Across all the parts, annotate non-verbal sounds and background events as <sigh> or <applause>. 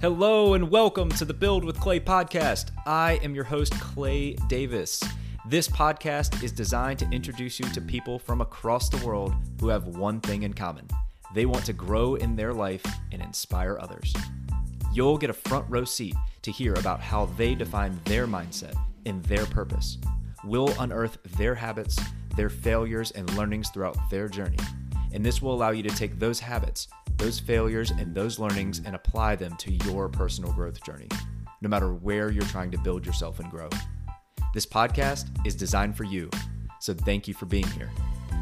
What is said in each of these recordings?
Hello and welcome to the Build with Clay podcast. I am your host, Clay Davis. This podcast is designed to introduce you to people from across the world who have one thing in common they want to grow in their life and inspire others. You'll get a front row seat to hear about how they define their mindset and their purpose. We'll unearth their habits, their failures, and learnings throughout their journey. And this will allow you to take those habits those failures and those learnings and apply them to your personal growth journey, no matter where you're trying to build yourself and grow. This podcast is designed for you, so thank you for being here.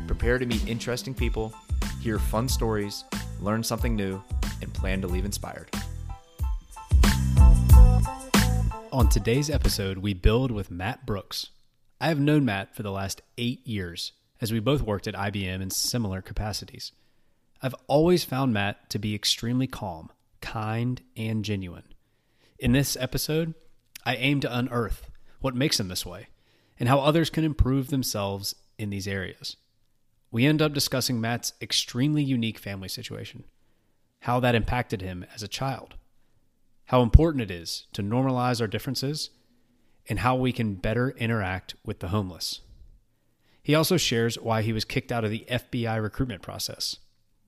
Prepare to meet interesting people, hear fun stories, learn something new, and plan to leave inspired. On today's episode, we build with Matt Brooks. I have known Matt for the last eight years, as we both worked at IBM in similar capacities. I've always found Matt to be extremely calm, kind, and genuine. In this episode, I aim to unearth what makes him this way and how others can improve themselves in these areas. We end up discussing Matt's extremely unique family situation, how that impacted him as a child, how important it is to normalize our differences, and how we can better interact with the homeless. He also shares why he was kicked out of the FBI recruitment process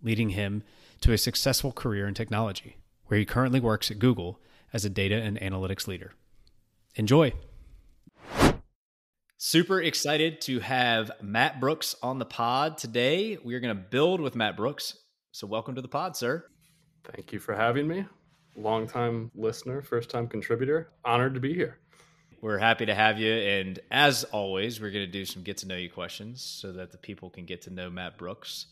leading him to a successful career in technology, where he currently works at Google as a data and analytics leader. Enjoy. Super excited to have Matt Brooks on the pod today. We are going to build with Matt Brooks. So, welcome to the pod, sir. Thank you for having me. Longtime listener, first time contributor. Honored to be here. We're happy to have you. And as always, we're going to do some get to know you questions so that the people can get to know Matt Brooks.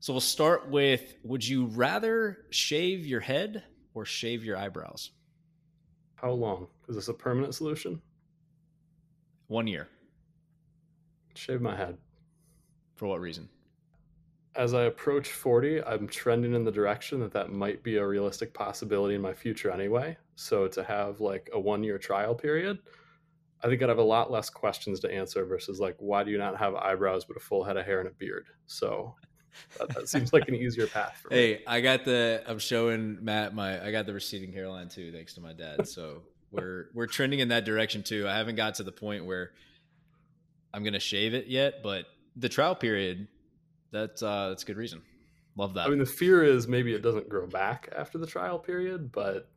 So we'll start with Would you rather shave your head or shave your eyebrows? How long? Is this a permanent solution? One year. Shave my head. For what reason? As I approach 40, I'm trending in the direction that that might be a realistic possibility in my future anyway. So to have like a one year trial period, I think I'd have a lot less questions to answer versus like, why do you not have eyebrows but a full head of hair and a beard? So that, that, seems like an easier path. For me. Hey, I got the. I'm showing Matt my. I got the receding hairline too, thanks to my dad. So we're we're trending in that direction too. I haven't got to the point where I'm gonna shave it yet, but the trial period, that's uh, that's a good reason. Love that. I mean, the fear is maybe it doesn't grow back after the trial period, but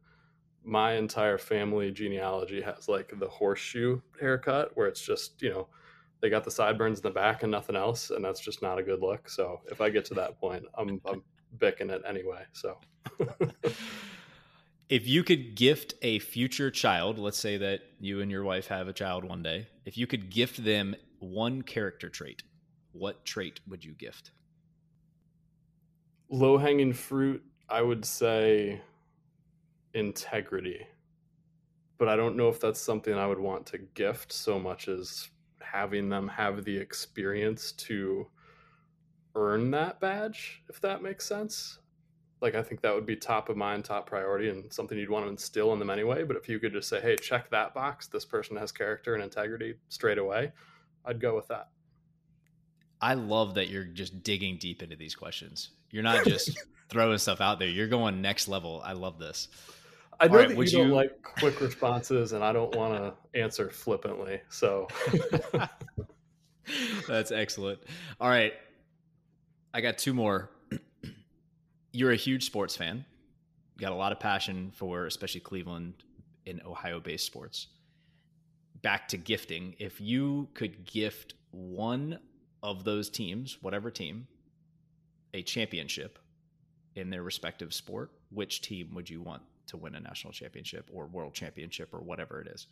my entire family genealogy has like the horseshoe haircut, where it's just you know they got the sideburns in the back and nothing else, and that's just not a good look. So if I get to that point, I'm I'm bicking it anyway. So <laughs> if you could gift a future child, let's say that you and your wife have a child one day, if you could gift them one character trait, what trait would you gift? Low hanging fruit, I would say integrity. But I don't know if that's something I would want to gift so much as having them have the experience to earn that badge, if that makes sense. Like, I think that would be top of mind, top priority, and something you'd want to instill in them anyway. But if you could just say, hey, check that box, this person has character and integrity straight away, I'd go with that. I love that you're just digging deep into these questions. You're not just <laughs> throwing stuff out there, you're going next level. I love this. I know right, that you don't like quick responses, and I don't want to answer flippantly. So <laughs> that's excellent. All right, I got two more. <clears throat> You're a huge sports fan. You got a lot of passion for, especially Cleveland in Ohio-based sports. Back to gifting. If you could gift one of those teams, whatever team, a championship in their respective sport, which team would you want to win a national championship or world championship or whatever it is?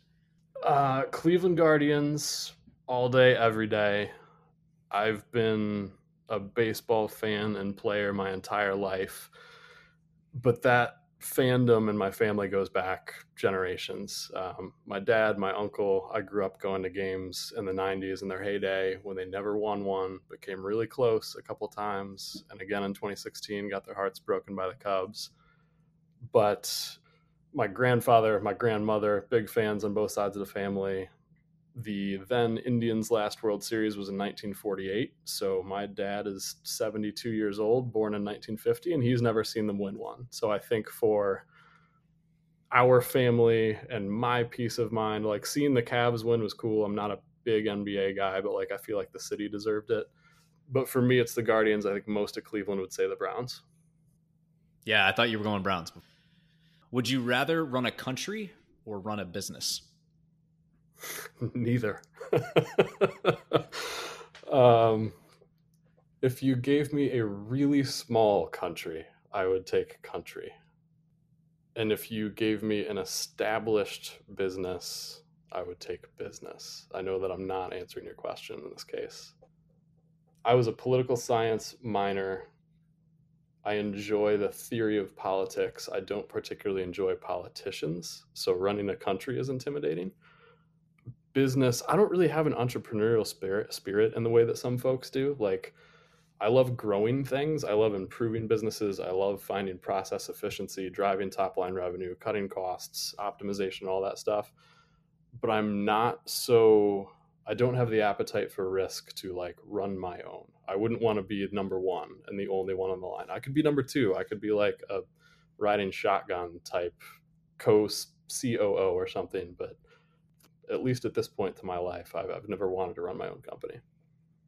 Uh, Cleveland Guardians all day, every day. I've been a baseball fan and player my entire life, but that fandom in my family goes back generations. Um, my dad, my uncle, I grew up going to games in the 90s in their heyday when they never won one, but came really close a couple times. And again in 2016, got their hearts broken by the Cubs but my grandfather, my grandmother, big fans on both sides of the family. The then Indians' last World Series was in 1948. So my dad is 72 years old, born in 1950, and he's never seen them win one. So I think for our family and my peace of mind. Like seeing the Cavs win was cool. I'm not a big NBA guy, but like I feel like the city deserved it. But for me, it's the Guardians. I think most of Cleveland would say the Browns. Yeah, I thought you were going Browns. Would you rather run a country or run a business? <laughs> Neither. <laughs> um, if you gave me a really small country, I would take country. And if you gave me an established business, I would take business. I know that I'm not answering your question in this case. I was a political science minor. I enjoy the theory of politics. I don't particularly enjoy politicians. So running a country is intimidating. Business, I don't really have an entrepreneurial spirit spirit in the way that some folks do. Like I love growing things. I love improving businesses. I love finding process efficiency, driving top line revenue, cutting costs, optimization, all that stuff. But I'm not so, I don't have the appetite for risk to like run my own. I wouldn't want to be number one and the only one on the line. I could be number two. I could be like a riding shotgun type co COO or something. But at least at this point to my life, I've, I've never wanted to run my own company.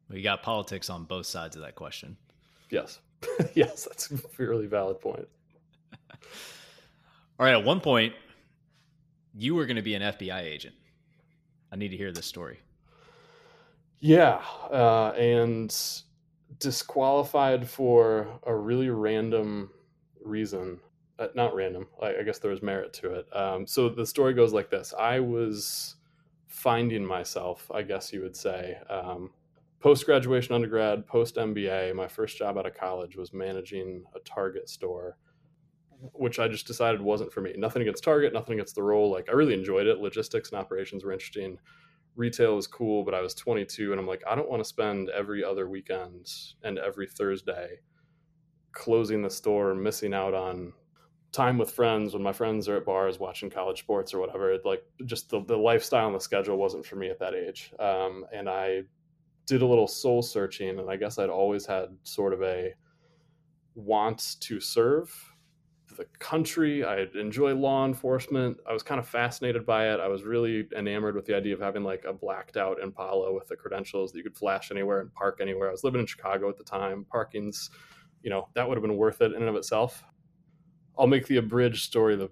We got politics on both sides of that question. Yes. <laughs> yes, that's a fairly valid point. All right. At one point, you were going to be an FBI agent. I need to hear this story. Yeah. Uh, and disqualified for a really random reason. Uh, not random. I, I, guess there was merit to it. Um, so the story goes like this I was finding myself, I guess you would say. Um, post graduation undergrad, post MBA, my first job out of college was managing a Target store, which I just decided wasn't for me. Nothing against Target, nothing against the role. Like I really enjoyed it. Logistics and operations were interesting. Retail was cool, but I was 22 and I'm like, I don't want to spend every other weekend and every Thursday closing the store, missing out on time with friends when my friends are at bars watching college sports or whatever. Like just the, the lifestyle and the schedule wasn't for me at that age. Um, and I did a little soul searching, and I guess I'd always had sort of a want to serve the country. I enjoy law enforcement. I was kind of fascinated by it. I was really enamored with the idea of having like a blacked out Impala with the credentials that you could flash anywhere and park anywhere. I was living in Chicago at the time. Parking's, you know, that would have been worth it in and of itself. I'll make the abridged story the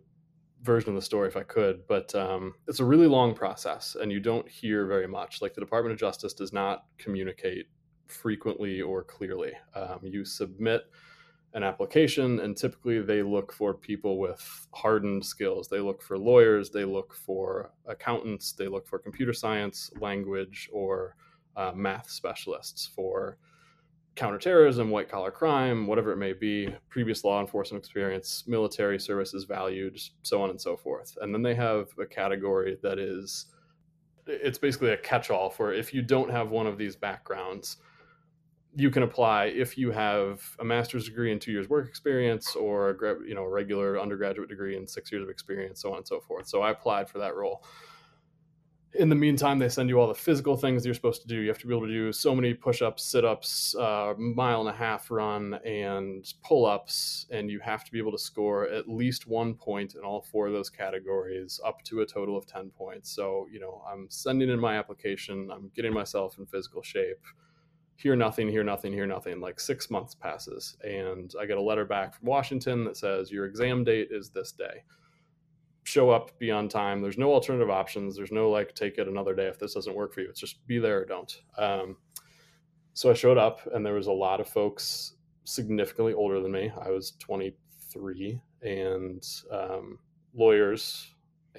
version of the story if I could, but um, it's a really long process and you don't hear very much. Like the Department of Justice does not communicate frequently or clearly. Um, you submit an application and typically they look for people with hardened skills. They look for lawyers, they look for accountants, they look for computer science, language, or uh, math specialists for counterterrorism, white collar crime, whatever it may be, previous law enforcement experience, military services valued, so on and so forth. And then they have a category that is it's basically a catch all for if you don't have one of these backgrounds, you can apply if you have a master's degree and two years work experience or a you know a regular undergraduate degree and six years of experience, so on and so forth. So I applied for that role in the meantime, they send you all the physical things you're supposed to do. You have to be able to do so many push-ups, sit-ups, uh, mile and a half run, and pull-ups, and you have to be able to score at least one point in all four of those categories, up to a total of ten points. So, you know, I'm sending in my application. I'm getting myself in physical shape. Hear nothing, hear nothing, hear nothing. Like six months passes, and I get a letter back from Washington that says your exam date is this day show up, be on time. There's no alternative options. There's no like take it another day if this doesn't work for you. It's just be there or don't. Um, so I showed up, and there was a lot of folks significantly older than me. I was 23, and um, lawyers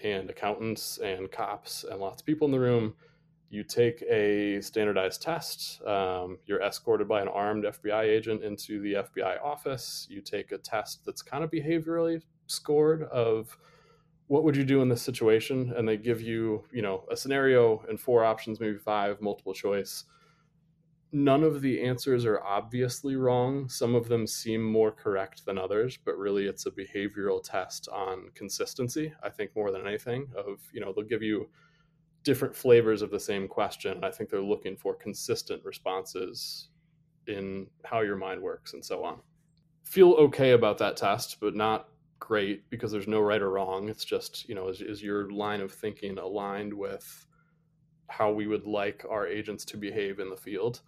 and accountants and cops and lots of people in the room. You take a standardized test. Um, you're escorted by an armed FBI agent into the FBI office. You take a test that's kind of behaviorally scored of what would you do in this situation and they give you you know a scenario and four options maybe five multiple choice none of the answers are obviously wrong some of them seem more correct than others but really it's a behavioral test on consistency i think more than anything of you know they'll give you different flavors of the same question i think they're looking for consistent responses in how your mind works and so on feel okay about that test but not great because there's no right or wrong. It's just, you know, is, is your line of thinking aligned with how we would like our agents to behave in the field?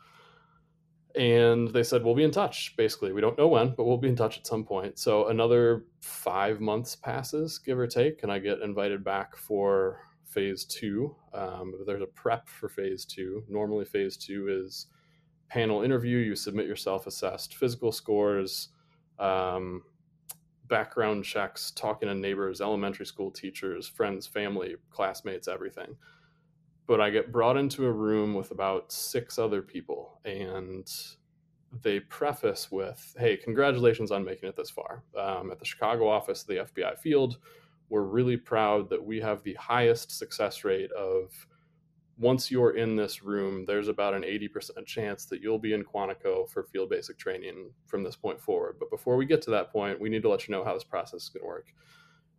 And they said, we'll be in touch. Basically, we don't know when, but we'll be in touch at some point. So another five months passes, give or take, and I get invited back for phase two. Um, there's a prep for phase two. Normally, phase two is panel interview. You submit your self assessed physical scores, um, background checks, talking to neighbors, elementary school teachers, friends, family, classmates, everything. But I get brought into a room with about six other people, and they preface with, Hey, congratulations on making it this far. Um, at the Chicago office of the FBI field, we're really proud that we have the highest success rate of once you're in this room, there's about an 80% chance that you'll be in Quantico for field basic training from this point forward. But before we get to that point, we need to let you know how this process is going to work.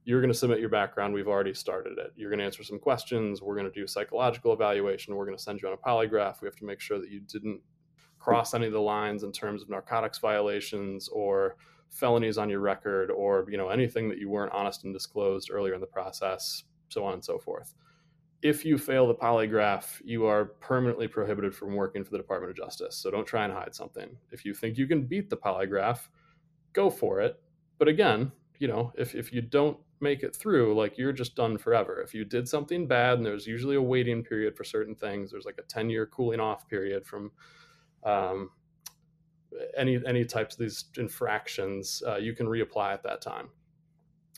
You're going to submit your background. We've already started it. You're going to answer some questions. We're going to do psychological evaluation. We're going to send you on a polygraph. We have to make sure that you didn't cross any of the lines in terms of narcotics violations or felonies on your record or you know anything that you weren't honest and disclosed earlier in the process so on and so forth if you fail the polygraph, you are permanently prohibited from working for the Department of Justice. So don't try and hide something. If you think you can beat the polygraph, go for it. But again, you know, if, if you don't make it through, like you're just done forever. If you did something bad, and there's usually a waiting period for certain things, there's like a 10 year cooling off period from um, any any types of these infractions, uh, you can reapply at that time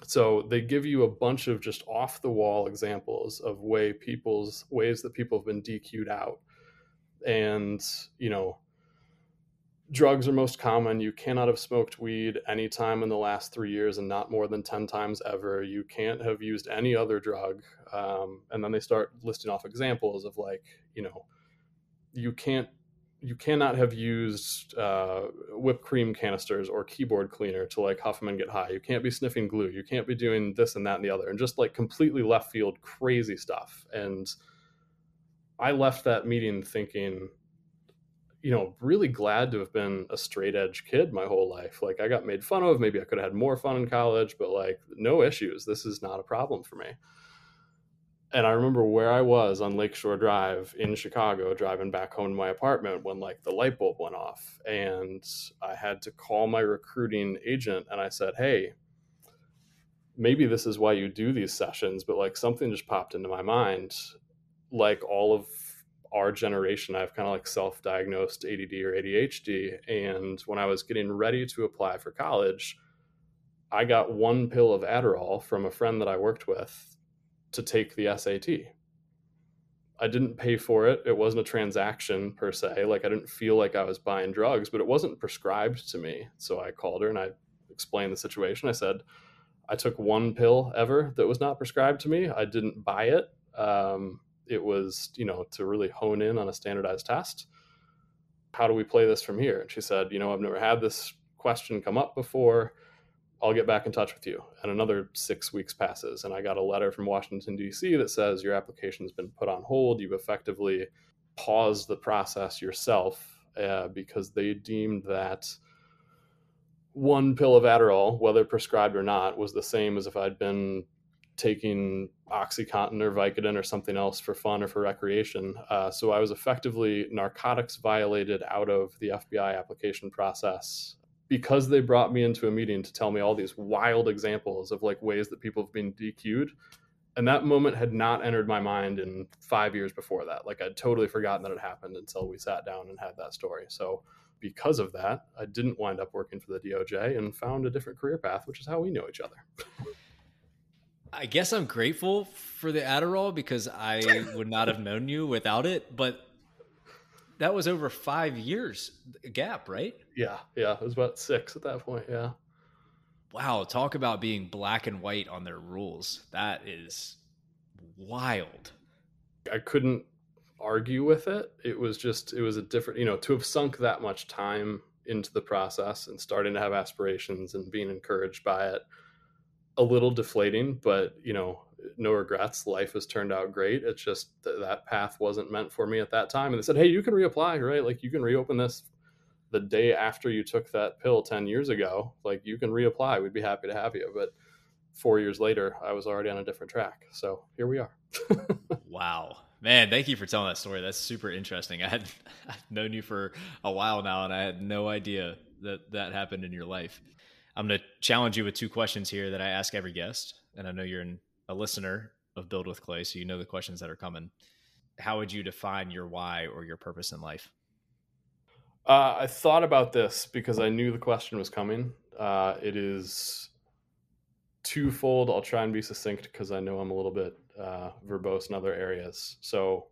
so they give you a bunch of just off the wall examples of way people's ways that people have been DQ'd out. And, you know, drugs are most common. You cannot have smoked weed any time in the last three years and not more than 10 times ever. You can't have used any other drug. Um, and then they start listing off examples of like, you know, you can't you cannot have used uh, whipped cream canisters or keyboard cleaner to like huff them and get high. You can't be sniffing glue. You can't be doing this and that and the other, and just like completely left field, crazy stuff. And I left that meeting thinking, you know, really glad to have been a straight edge kid my whole life. Like I got made fun of. Maybe I could have had more fun in college, but like no issues. This is not a problem for me and I remember where I was on Lakeshore Drive in Chicago, driving back home to my apartment when like the light bulb went off, and I had to call my recruiting agent, and I said, "Hey, maybe this is why you do these sessions, but like something just popped into my mind, like all of our generation, I've kind of like self-diagnosed ADD or ADHD, and when I was getting ready to apply for college." I got one pill of Adderall from a friend that I worked with to take the SAT. I didn't pay for it. It wasn't a transaction per se. Like I didn't feel like I was buying drugs, but it wasn't prescribed to me. So I called her and I explained the situation. I said, I took one pill ever that was not prescribed to me. I didn't buy it. Um, it was, you know, to really hone in on a standardized test. How do we play this from here? And she said, you know, I've never had this question come up before. I'll get back in touch with you. And another six weeks passes, and I got a letter from Washington, D.C. that says your application has been put on hold. You've effectively paused the process yourself uh, because they deemed that one pill of Adderall, whether prescribed or not, was the same as if I'd been taking Oxycontin or Vicodin or something else for fun or for recreation. Uh, so I was effectively narcotics violated out of the FBI application process because they brought me into a meeting to tell me all these wild examples of like ways that people have been DQ'd. And that moment had not entered my mind in five years before that. Like I'd totally forgotten that it happened until we sat down and had that story. So because of that, I didn't wind up working for the DOJ and found a different career path, which is how we know each other. I guess I'm grateful for the Adderall because I would not have known you without it. But that was over five years gap, right? Yeah, yeah, it was about six at that point. Yeah. Wow, talk about being black and white on their rules. That is wild. I couldn't argue with it. It was just, it was a different, you know, to have sunk that much time into the process and starting to have aspirations and being encouraged by it, a little deflating, but, you know, no regrets. Life has turned out great. It's just th- that path wasn't meant for me at that time. And they said, hey, you can reapply, right? Like you can reopen this the day after you took that pill 10 years ago. Like you can reapply. We'd be happy to have you. But four years later, I was already on a different track. So here we are. <laughs> wow. Man, thank you for telling that story. That's super interesting. I had <laughs> I've known you for a while now, and I had no idea that that happened in your life. I'm going to challenge you with two questions here that I ask every guest, and I know you're an, a listener of Build with Clay, so you know the questions that are coming. How would you define your why or your purpose in life? Uh, I thought about this because I knew the question was coming. Uh, it is twofold. I'll try and be succinct because I know I'm a little bit uh, verbose in other areas. So,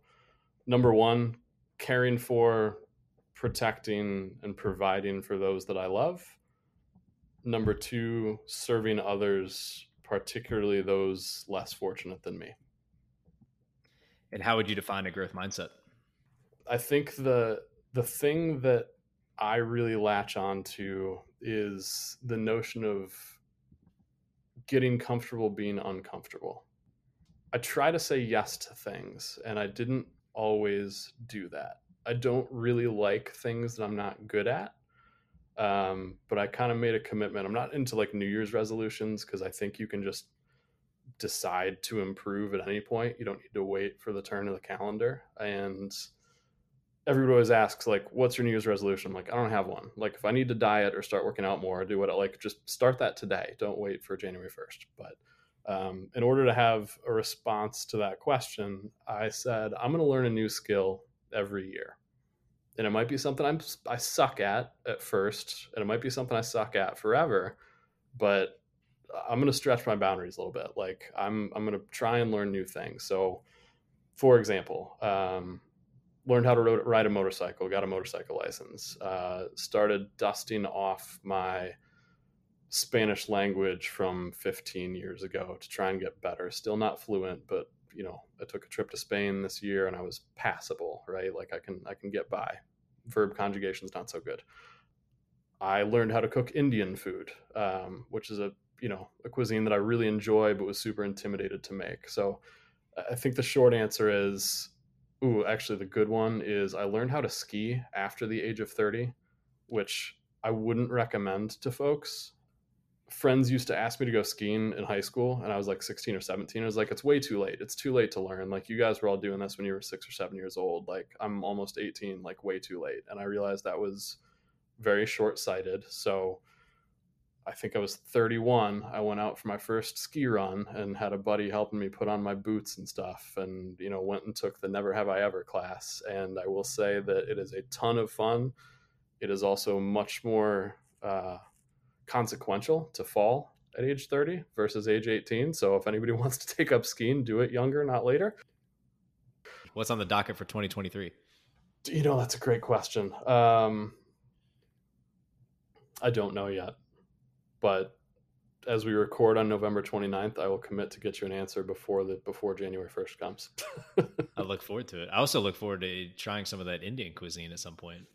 number one, caring for, protecting, and providing for those that I love. Number two, serving others, particularly those less fortunate than me. And how would you define a growth mindset? I think the the thing that I really latch on to is the notion of getting comfortable being uncomfortable. I try to say yes to things, and I didn't always do that. I don't really like things that I'm not good at. Um, but I kind of made a commitment. I'm not into like New Year's resolutions because I think you can just decide to improve at any point. You don't need to wait for the turn of the calendar. And everybody always asks, like, what's your New Year's resolution? I'm like, I don't have one. Like, if I need to diet or start working out more, do what I like, just start that today. Don't wait for January 1st. But um, in order to have a response to that question, I said, I'm going to learn a new skill every year. And it might be something I'm, I suck at at first, and it might be something I suck at forever, but I'm going to stretch my boundaries a little bit. Like I'm, I'm going to try and learn new things. So, for example, um, learned how to ride a motorcycle, got a motorcycle license, uh, started dusting off my Spanish language from 15 years ago to try and get better. Still not fluent, but you know, I took a trip to Spain this year and I was passable, right? Like I can I can get by. Verb conjugation's not so good. I learned how to cook Indian food, um, which is a you know a cuisine that I really enjoy, but was super intimidated to make. So I think the short answer is, ooh, actually the good one is I learned how to ski after the age of 30, which I wouldn't recommend to folks friends used to ask me to go skiing in high school and I was like 16 or 17. I was like, it's way too late. It's too late to learn. Like you guys were all doing this when you were six or seven years old. Like I'm almost 18, like way too late. And I realized that was very short sighted. So I think I was 31. I went out for my first ski run and had a buddy helping me put on my boots and stuff. And, you know, went and took the Never Have I Ever class. And I will say that it is a ton of fun. It is also much more, uh, consequential to fall at age 30 versus age 18. So if anybody <laughs> wants to take up skiing, do it younger, not later. What's on the docket for 2023? You know, that's a great question. Um, I don't know yet, but as we record on November 29th, I will commit to get you an answer before the before January 1st comes. <laughs> I look forward to it. I also look forward to trying some of that Indian cuisine at some point.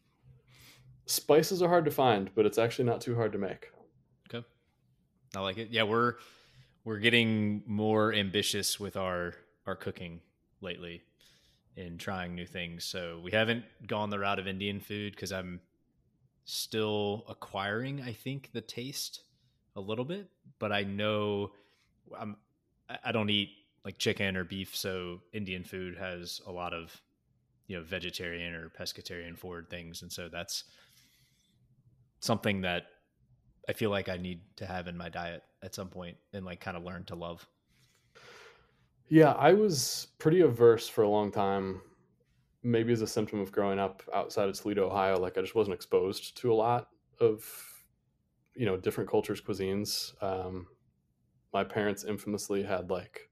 Spices are hard to find, but it's actually not too hard to make. Okay. I like it. Yeah, we're we're getting more ambitious with our our cooking lately in trying new things. So we haven't gone the route of Indian food because I'm still acquiring, I think, the taste a little bit. But I know I'm I don't eat like chicken or beef, so Indian food has a lot of you know vegetarian or pescatarian forward things, and so that's something that I feel like I need to have in my diet at some point and like kind of learn to love. Yeah, I was pretty averse for a long time. Maybe as a symptom of growing up outside of Toledo, Ohio, like I just wasn't exposed to a lot of, you know, different cultures, cuisines. Um, my parents infamously had like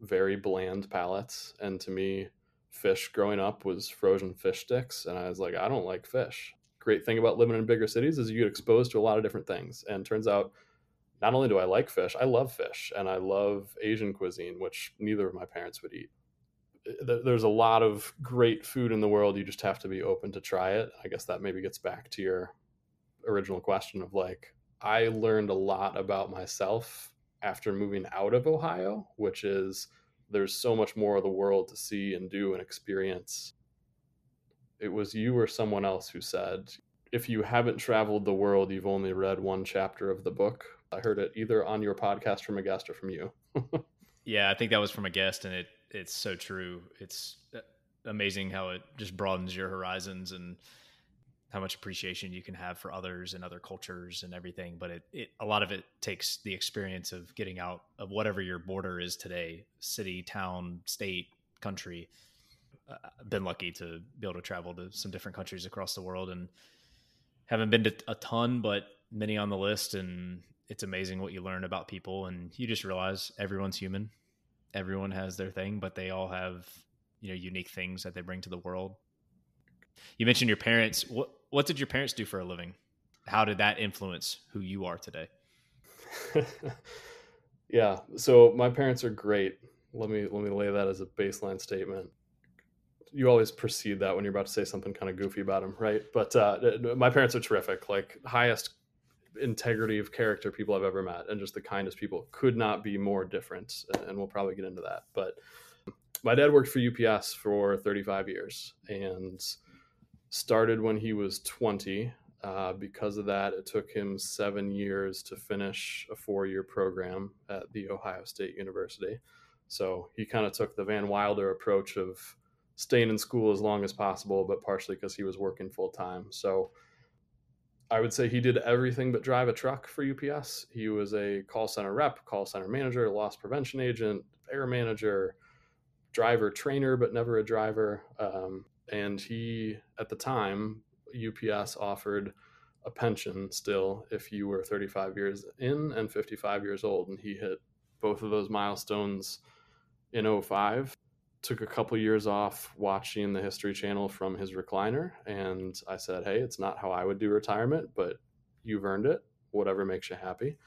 very bland palates, and to me, fish growing up was frozen fish sticks, and I was like, I don't like fish great thing about living in bigger cities is you get exposed to a lot of different things. And turns out, not only do I like fish, I love fish and I love Asian cuisine, which neither of my parents would eat. There's a lot of great food in the world. You just have to be open to try it. I guess that maybe gets back to your original question of like, I learned a lot about myself after moving out of Ohio, which is there's so much more of the world to see and do and experience it was you or someone else who said if you haven't traveled the world, you've only read one chapter of the book. I heard it either on your podcast from a guest or from you. <laughs> yeah, I think that was from a guest, and it it's so true. It's uh, amazing how it just broadens your horizons and how much appreciation you can have for others and other cultures and everything. But it, it a lot of it takes the experience of getting out of whatever your border is today, city, town, state, country. Uh, I've been lucky to be able to travel to some different countries across the world and haven't been to a ton, but many on the list. And it's amazing what you learn about people. And you just realize everyone's human. Everyone has their thing, but they all have, you know, unique things that they bring to the world. You mentioned your parents. What what did your parents do for a living? How did that influence who you are today? <laughs> yeah, so my parents are great. Let me let me lay that as a baseline statement you always precede that when you're about to say something kind of goofy about them, right? But uh, my parents are terrific, like highest integrity of character people I've ever met, and just the kindest people. Could not be more different, and we'll probably get into that. But my dad worked for UPS for 35 years and started when he was 20. Uh, because of that, it took him seven years to finish a four-year program at the Ohio State University. So he kind of took the Van Wilder approach of staying in school as long as possible, but partially because he was working full time. So I would say he did everything but drive a truck for UPS. He was a call center rep, call center manager, loss prevention agent, air manager, driver trainer, but never a driver. Um, and he, at the time, UPS offered a pension still if you were 35 years in and 55 years old. And he hit both of those milestones in 05 took a couple years off watching the History Channel from his recliner, and I said, "Hey, it's not how I would do retirement, but you've earned it. Whatever makes you happy."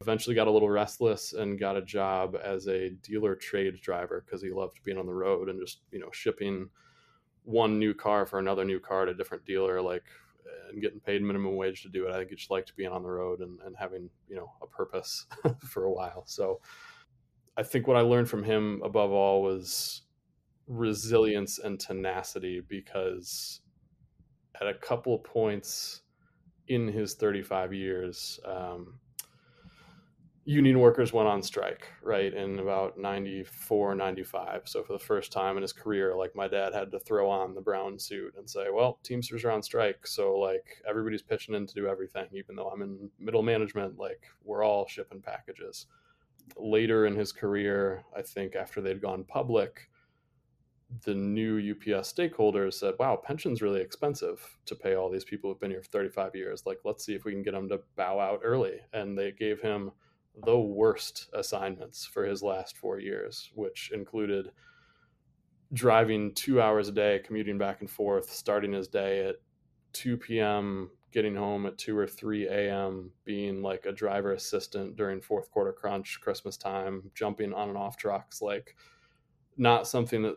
Eventually, got a little restless and got a job as a dealer trade driver because he loved being on the road and just you know shipping one new car for another new car to a different dealer, like and getting paid minimum wage to do it. I think he just liked being on the road and, and having you know a purpose <laughs> for a while. So. I think what I learned from him above all was resilience and tenacity because at a couple points in his 35 years, um, union workers went on strike, right? In about 94, 95. So for the first time in his career, like my dad had to throw on the brown suit and say, well, Teamsters are on strike. So like everybody's pitching in to do everything, even though I'm in middle management, like we're all shipping packages. Later in his career, I think after they'd gone public, the new UPS stakeholders said, wow, pension's really expensive to pay all these people who've been here for 35 years. Like, let's see if we can get them to bow out early. And they gave him the worst assignments for his last four years, which included driving two hours a day, commuting back and forth, starting his day at 2 p.m., getting home at 2 or 3 a.m., being like a driver assistant during fourth quarter crunch, Christmas time, jumping on and off trucks. Like, not something that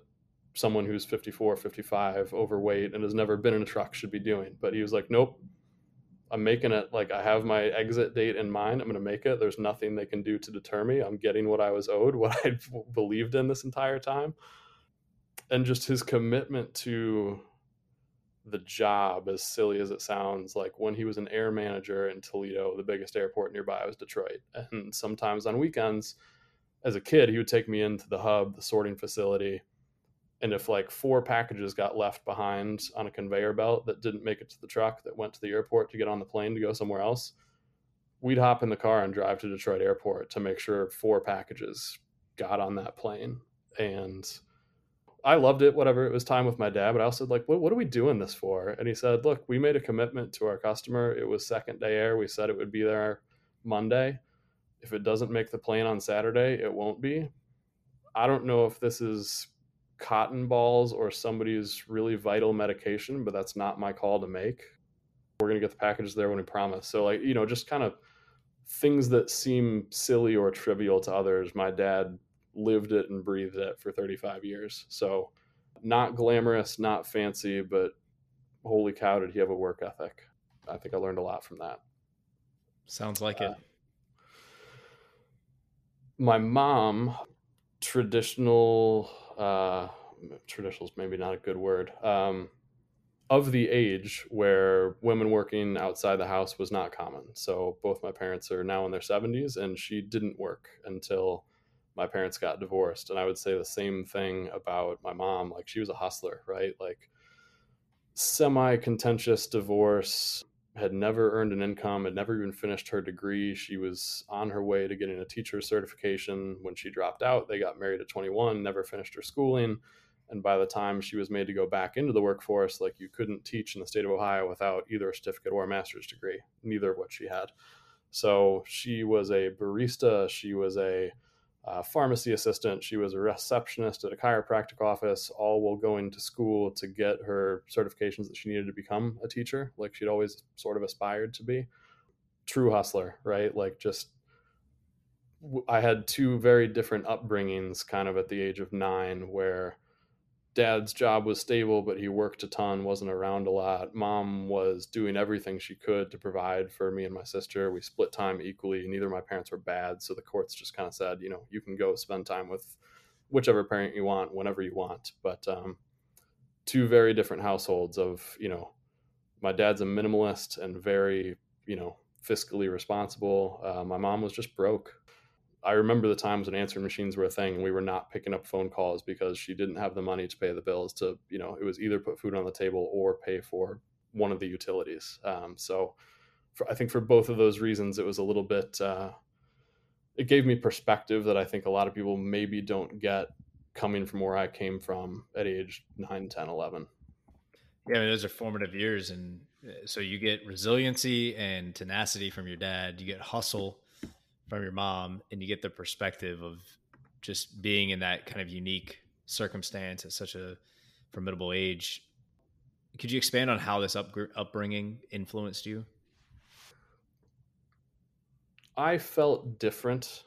someone who's 54, 55, overweight, and has never been in a truck should be doing. But he was like, nope, I'm making it. Like, I have my exit date in mind. I'm going to make it. There's nothing they can do to deter me. I'm getting what I was owed, <laughs> what I believed in this entire time. And just his commitment to the job, as silly as it sounds, like when he was an air manager in Toledo, the biggest airport nearby was Detroit. And sometimes on weekends, as a kid, he would take me into the hub, the sorting facility and if like four packages got left behind on a conveyor belt that didn't make it to the truck that went to the airport to get on the plane to go somewhere else we'd hop in the car and drive to detroit airport to make sure four packages got on that plane. And i loved it whatever it was time with my dad but i also said like what, what are we doing this for? And he said look we made a commitment to our customer. It was second day air. We said it would be there monday. If it doesn't make the plane on saturday it won't be. I don't know if this is cotton balls or somebody's really vital medication, but that's not my call to make. We're going to get the packages there when we promise. So, like, you know, just kind of things that seem silly or trivial to others. My dad lived it and breathed it for 35 years. So, not glamorous, not fancy, but holy cow, did he have a work ethic? I think I learned a lot from that. Sounds like uh, it. My mom, traditional uh, traditional is maybe not a good word. Um, of the age where women working outside the house was not common. So both my parents are now in their 70s, and she didn't work until my parents got divorced. And I would say the same thing about my mom. Like she was a hustler, right? Like semi contentious divorce, had never earned an income, had never even finished her degree. She was on her way to getting a teacher certification when she dropped out. They got married at 21, never finished her schooling and by the time she was made to go back into the workforce like you couldn't teach in the state of ohio without either a certificate or a master's degree neither of what she had so she was a barista she was a uh, pharmacy assistant. She was a receptionist at a chiropractic office. All while going to school to get her certifications that she needed to become a teacher like she'd always sort of aspired to be. True hustler right? Like just I had two very different upbringings kind of at the age of nine where dad's job was stable, but he worked a ton, wasn't around a lot. Mom was doing everything she could to provide for me and my sister. We split time equally. Neither of my parents were bad. So the courts just kind of said, you know, you can go spend time with whichever parent you want, whenever you want. But um, two very different households of, you know, my dad's a minimalist and very, you know, fiscally responsible. Uh, my mom was just broke. I remember the times when answering machines were a thing and we were not picking up phone calls because she didn't have the money to pay the bills to, you know, it was either put food on the table or pay for one of the utilities. Um, so for, I think for both of those reasons, it was a little bit, uh, it gave me perspective that I think a lot of people maybe don't get coming from where I came from at age 9, 10, 11. Yeah, I mean, those are formative years. And uh, so you get resiliency and tenacity from your dad, you get hustle from your mom and you get the perspective of just being in that kind of unique circumstance at such a formidable age. Could you expand on how this up, upbringing influenced you? I felt different.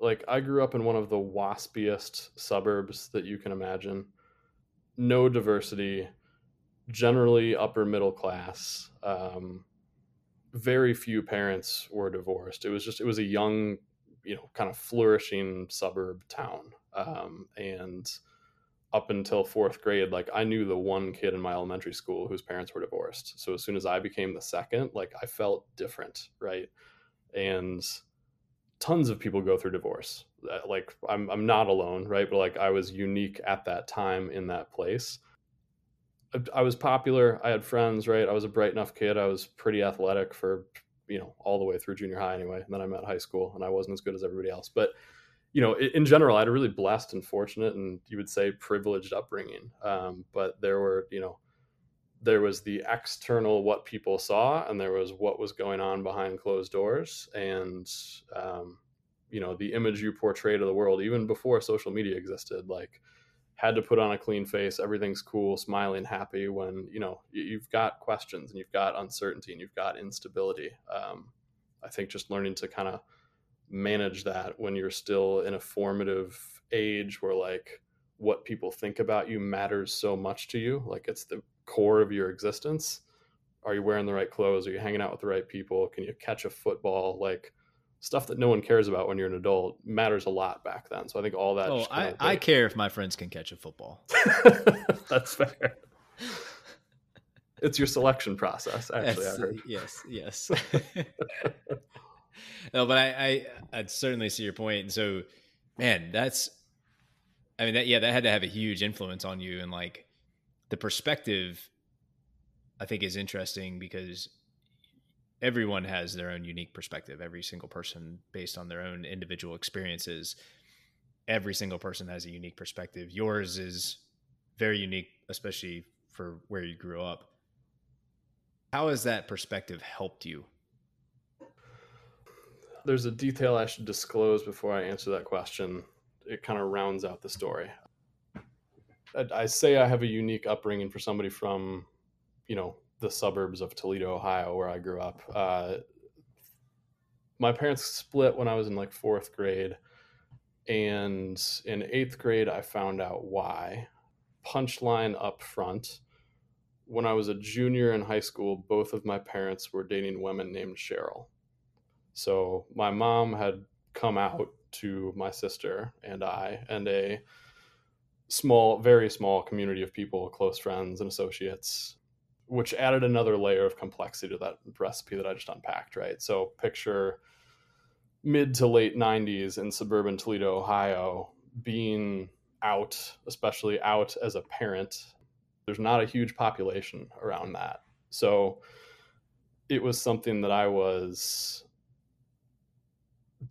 Like I grew up in one of the waspiest suburbs that you can imagine. No diversity, generally upper middle class. Um, very few parents were divorced. It was just it was a young, you know, kind of flourishing suburb town, um, and up until fourth grade, like I knew the one kid in my elementary school whose parents were divorced. So as soon as I became the second, like I felt different, right? And tons of people go through divorce. Like I'm I'm not alone, right? But like I was unique at that time in that place. I was popular. I had friends, right? I was a bright enough kid. I was pretty athletic for, you know, all the way through junior high anyway. And then I met high school and I wasn't as good as everybody else. But, you know, in general, I had a really blessed and fortunate and you would say privileged upbringing. Um, but there were, you know, there was the external what people saw and there was what was going on behind closed doors. And, um, you know, the image you portrayed of the world, even before social media existed, like, had to put on a clean face everything's cool smiling happy when you know you've got questions and you've got uncertainty and you've got instability. Um, i think just learning to kind of manage that when you're still in a formative age where like what people think about you matters so much to you like it's the core of your existence. Are you wearing the right clothes? Are you hanging out with the right people? Can you catch a football? Like stuff that no one cares about when you're an adult matters a lot back then. So I think all that. Oh, I, I care if my friends can catch a football. <laughs> <laughs> That's fair. it's your selection process, actually. Yes, yes. <laughs> no, but I, I, I'd certainly see your point. And so, man, that's, I mean, that, yeah, that had to have a huge influence on you. And like the perspective, I think is interesting because everyone has their own unique perspective. Every single person based on their own individual experiences every single person has a unique perspective. Yours is very unique especially for where you grew up. How has that perspective helped you? There's a detail i should disclose before i answer that question. It kind of rounds out the story. I, I say i have a unique upbringing for somebody from you know the suburbs of Toledo, Ohio, where I grew up. Uh, my parents split when I was in like fourth grade. And in eighth grade, I found out why. Punchline up front. When I was a junior in high school, both of my parents were dating women named Cheryl. So my mom had come out to my sister and I and a small, very small community of people, close friends and associates which added another layer of complexity to that recipe that I just unpacked, right? So picture mid to late 90s in suburban Toledo, Ohio, being out, especially out as a parent. There's not a huge population around that. So it was something that I was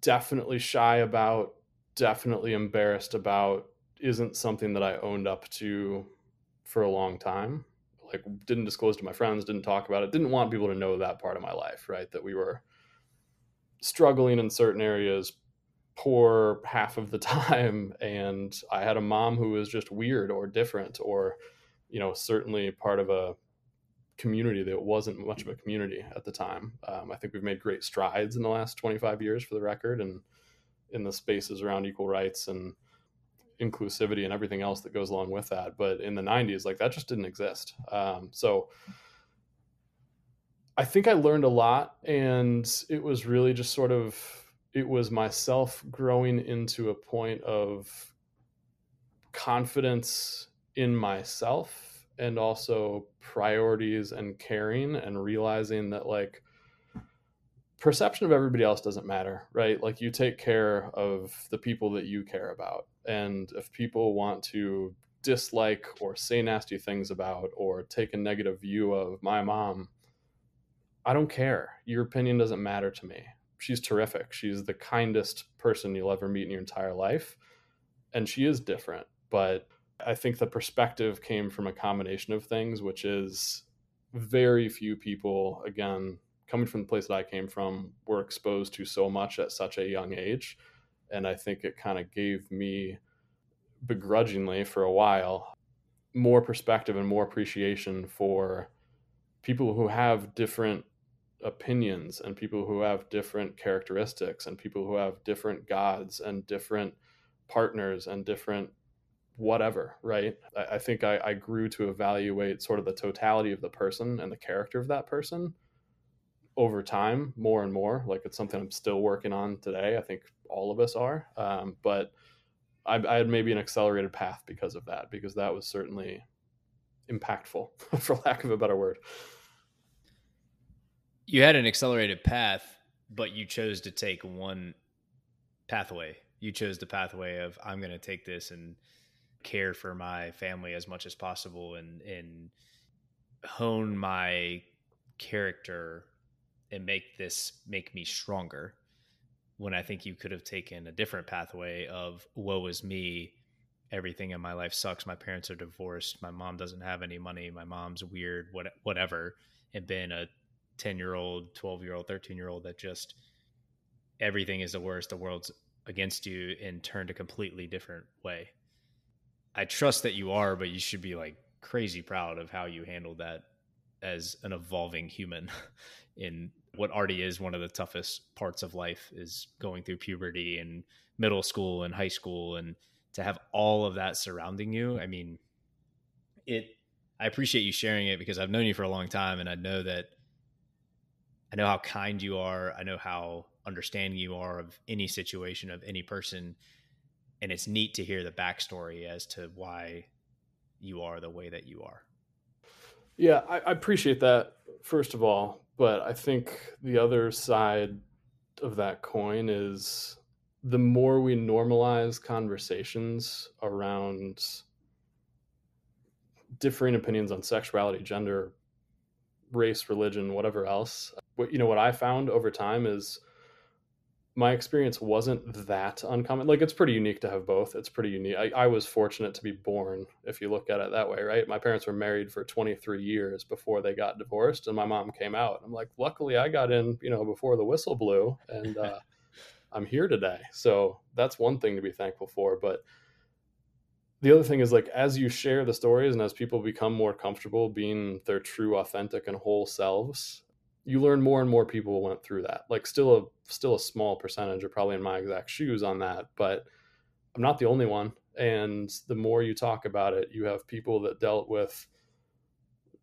definitely shy about, definitely embarrassed about, isn't something that I owned up to for a long time. Like, didn't disclose to my friends, didn't talk about it, didn't want people to know that part of my life, right? That we were struggling in certain areas, poor half of the <laughs> time. And I had a mom who was just weird or different, or, you know, certainly part of a community that wasn't much of a community at the time. Um, I think we've made great strides in the last 25 years for the record and in the spaces around equal rights and inclusivity and everything else that goes along with that. But in the 90s, like that just didn't exist. Um, so I think I learned a lot and it was really just sort of, it was myself growing into a point of confidence in myself and also priorities and caring and realizing that like perception of everybody else doesn't matter, right? Like you take care of the people that you care about. And if people want to dislike or say nasty things about or take a negative view of my mom, I don't care. Your opinion doesn't matter to me. She's terrific. She's the kindest person you'll ever meet in your entire life. And she is different, but I think the perspective came from a combination of things, which is very few people, again, coming from the place that I came from, were exposed to so much at such a young age. And I think it kind of gave me, begrudgingly for a while, more perspective and more appreciation for people who have different opinions and people who have different characteristics and people who have different gods and different partners and different whatever, right? I, I think I, I grew to evaluate sort of the totality of the person and the character of that person over time more and more. Like it's something I'm still working on today. I think all of us are. Um, but I, I, had maybe an accelerated path because of that, because that was certainly impactful, <laughs> for lack of a better word. You had an accelerated path, but you chose to take one pathway. You chose the pathway of I'm going to take this and care for my family as much as possible and and hone my character and make this make me stronger when I think you could have taken a different pathway of woe is me. Everything in my life sucks. My parents are divorced. My mom doesn't have any money. My mom's weird what, whatever and been a 10 year old 12 year old 13 year old that just everything is the worst. The world's against you and turned a completely different way. I trust that you are, but you should be like crazy proud of how you handled that as an evolving human <laughs> in what already is one of the toughest parts of life is going through puberty and middle school and high school and to have all of that surrounding you. I mean, it I appreciate you sharing it because I've known you for a long time and I know that I know how kind you are. I know how understanding you are of any situation of any person and it's neat to hear the backstory as to why you are the way that you are. Yeah, I, I appreciate that first of all, but I think the other side of that coin is the more we normalize conversations around differing opinions on sexuality, gender, race, religion, whatever else. What you know what I found over time is my experience wasn't that uncommon. Like it's pretty unique to have both. It's pretty unique. I, I, was fortunate to be born, if you look at it that way, right? My parents were married for 23 years before they got divorced, and my mom came out. I'm like, luckily, I got in, you know, before the whistle blew, and uh, <laughs> I'm here today. So that's one thing to be thankful for. But the other thing is like as you share the stories and as people become more comfortable being their true, authentic, and whole selves, you learn more and more people went through that. Like still a still a small percentage are probably in my exact shoes on that, but I'm not the only one. And the more you talk about it, you have people that dealt with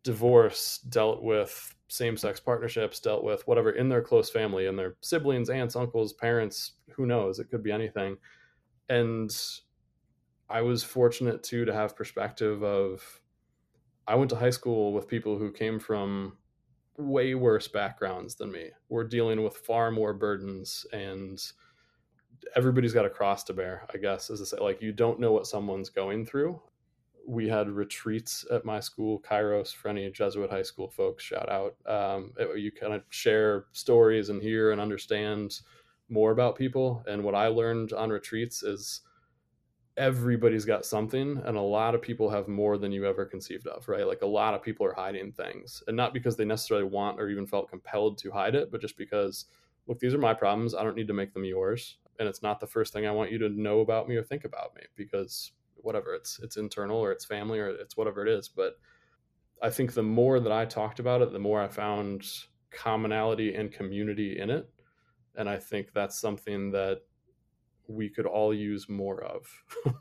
divorce, dealt with same-sex partnerships, dealt with whatever in their close family and their siblings, aunts, uncles, parents, who knows, it could be anything. And I was fortunate too to have perspective of I went to high school with people who came from way worse backgrounds than me. We're dealing with far more burdens and everybody's got a cross to bear, I guess, as I say. Like you don't know what someone's going through. We had retreats at my school, Kairos, for any Jesuit high school folks, shout out. Um, it, you kind of share stories and hear and understand more about people. And what I learned on retreats is everybody's got something and a lot of people have more than you ever conceived of right? Like a lot of people are hiding things and not because they necessarily want or even felt compelled to hide it but just because look these are my problems i don't need to make them yours and it's not the first thing i want you to know about me or think about me because whatever it's it's internal or it's family or it's whatever it is but i think the more that i talked about it the more i found commonality and community in it and i think that's something that we could all use more of. <laughs>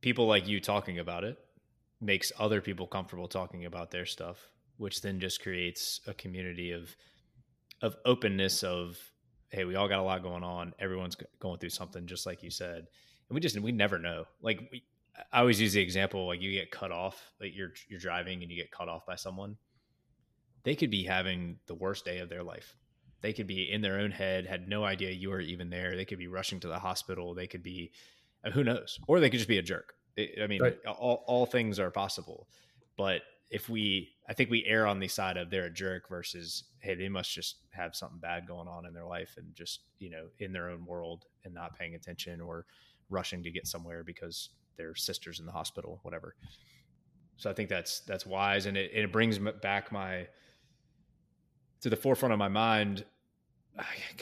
people like you talking about it makes other people comfortable talking about their stuff, which then just creates a community of of openness of hey, we all got a lot going on. Everyone's going through something just like you said. And we just we never know. Like we, I always use the example like you get cut off, like you're you're driving and you get cut off by someone. They could be having the worst day of their life they could be in their own head, had no idea you were even there. They could be rushing to the hospital. They could be, uh, who knows? Or they could just be a jerk. I mean, right. all, all things are possible. But if we, I think we err on the side of they're a jerk versus, hey, they must just have something bad going on in their life and just, you know, in their own world and not paying attention or rushing to get somewhere because their sister's in the hospital, whatever. So I think that's, that's wise. And it, it brings back my, to the forefront of my mind.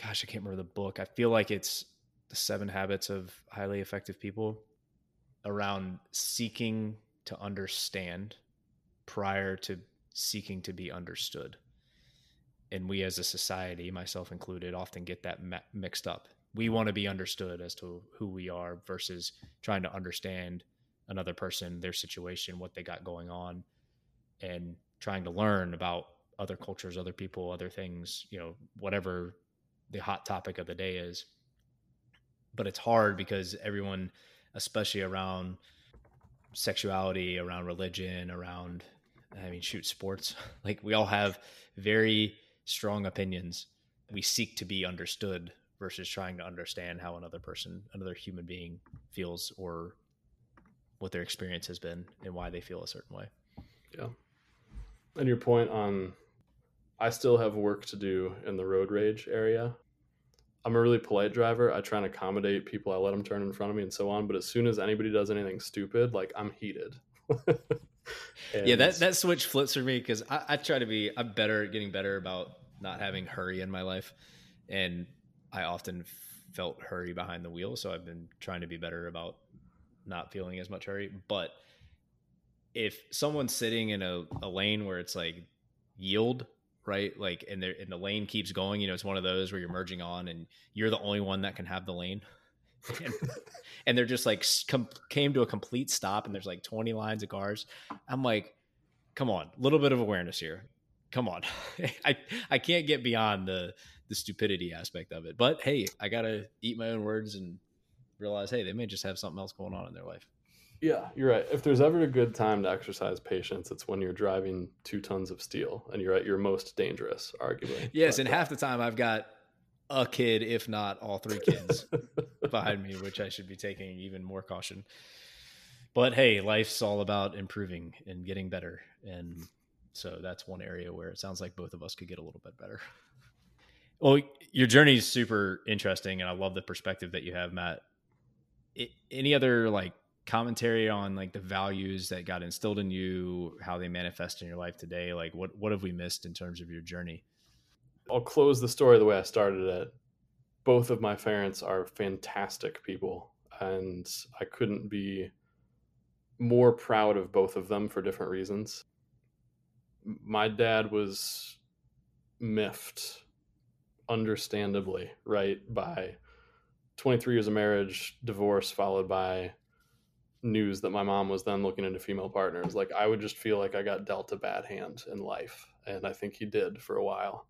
Gosh, I can't remember the book. I feel like it's the Seven Habits of Highly Effective People around seeking to understand prior to seeking to be understood. And we as a society, myself included, often get that mixed up. We want to be understood as to who we are versus trying to understand another person, their situation, what they got going on, and trying to learn about other cultures, other people, other things, you know, whatever the hot topic of the day is. But it's hard because everyone, especially around sexuality, around religion, around, I mean, shoot, sports, <laughs> like we all have very strong opinions. We seek to be understood versus trying to understand how another person, another human being feels or what their experience has been and why they feel a certain way. Yeah. And your point on I still have work to do in the road rage area. I'm a really polite driver. I try and accommodate people. I let them turn in front of me and so on. But as soon as anybody does anything stupid, like I'm heated. <laughs> yeah, that that switch flips for me because I, I try to be. I'm better, getting better about not having hurry in my life, and I often felt hurry behind the wheel. So I've been trying to be better about not feeling as much hurry. But if someone's sitting in a, a lane where it's like yield right? Like, and, and the lane keeps going. You know, it's one of those where you're merging on, and you're the only one that can have the lane. <laughs> and, and, they're just like com- came to a complete stop, and there's like 20 lines of cars. I'm like, come on, a little bit of awareness here. Come on, <laughs> I I can't get beyond the the stupidity aspect of it. But hey, I gotta eat my own words and realize, hey, they may just have something else going on in their life. Yeah, you're right. If there's ever a good time to exercise patience, it's when you're driving two tons of steel and you're at your most dangerous, arguably. <laughs> Yes, but, and half the time I've got a kid, if not all three kids <laughs> behind me, which I should be taking even more caution. But hey, life's all about improving and getting better. And so that's one area where it sounds like both of us could get a little bit better. Well, your journey is super interesting, and I love the perspective that you have, Matt. It, any other like commentary on like the values that got instilled in you, how they manifest in your life today? Like what what have we missed in terms of your journey? I'll close the story the way I started it. Both of my parents are fantastic people and I couldn't be more proud of both of them for different reasons. My dad was miffed understandably, right, by 23 years of marriage, divorce followed by news that my mom was then looking into female partners, like I would just feel like I got dealt a bad hand in life. And I think he did for a while.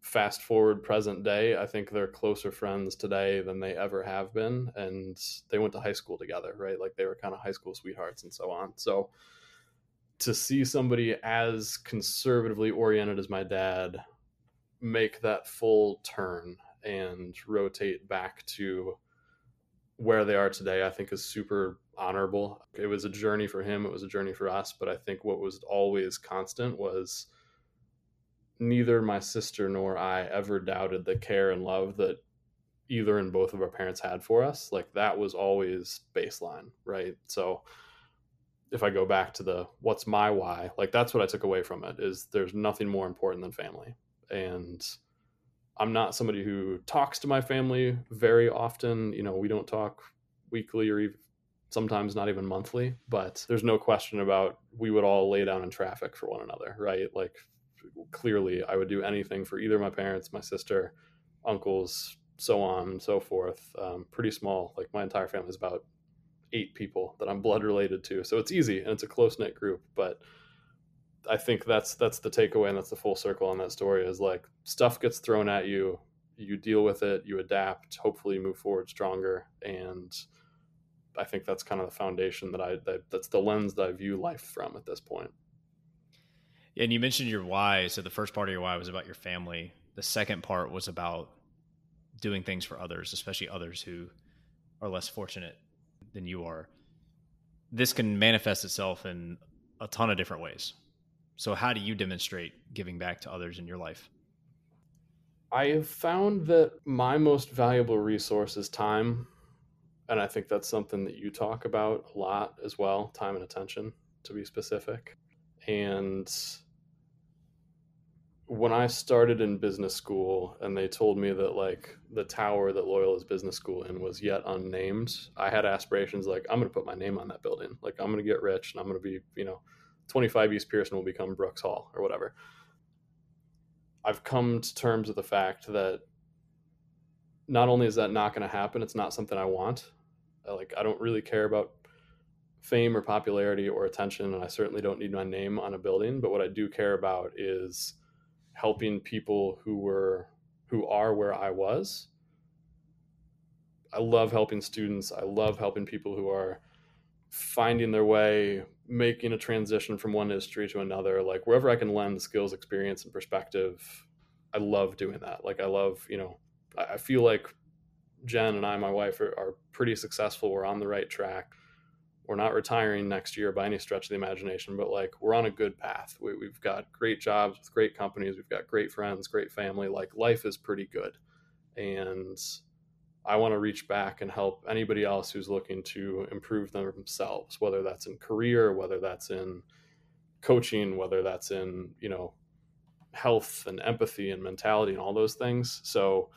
Fast forward present day, I think they're closer friends today than they ever have been. And they went to high school together, right? Like they were kind of high school sweethearts and so on. So to see somebody as conservatively oriented as my dad make that full turn and rotate back to where they are today, I think is super honorable. It was a journey for him, it was a journey for us, but I think what was always constant was neither my sister nor I ever doubted the care and love that either and both of our parents had for us. Like that was always baseline, right? So if I go back to the what's my why, like that's what I took away from it is there's nothing more important than family. And I'm not somebody who talks to my family very often. You know, we don't talk weekly or even sometimes not even monthly, but there's no question about we would all lay down in traffic for one another, right? Like clearly I would do anything for either my parents, my sister, uncles, so on and so forth. Um, pretty small. Like my entire family is about eight people that I'm blood related to. So it's easy and it's a close knit group, but I think that's that's the takeaway and that's the full circle on that story is like stuff gets thrown at you, you deal with it, you adapt, hopefully you move forward stronger and I think that's kind of the foundation that I that, that's the lens that I view life from at this point. And you mentioned your why. So the first part of your why was about your family. The second part was about doing things for others, especially others who are less fortunate than you are. This can manifest itself in a ton of different ways. So, how do you demonstrate giving back to others in your life? I have found that my most valuable resource is time. And I think that's something that you talk about a lot as well time and attention, to be specific. And when I started in business school and they told me that like the tower that Loyola's business school in was yet unnamed, I had aspirations like I'm going to put my name on that building. Like I'm going to get rich and I'm going to be, you know, 25 East Pearson will become Brooks Hall or whatever. I've come to terms with the fact that not only is that not going to happen, it's not something I want. Like I don't really care about fame or popularity or attention, and I certainly don't need my name on a building. But what I do care about is helping people who were who are where I was. I love helping students. I love helping people who are finding their way, making a transition from one industry to another, like wherever I can lend skills, experience, and perspective, I love doing that. Like I love, you know, I feel like Jen and I, my wife, are, are pretty successful. We're on the right track. We're not retiring next year by any stretch of the imagination, but like we're on a good path. We, we've got great jobs with great companies. We've got great friends, great family. Like life is pretty good. And I want to reach back and help anybody else who's looking to improve themselves, whether that's in career, whether that's in coaching, whether that's in, you know, health and empathy and mentality and all those things. So,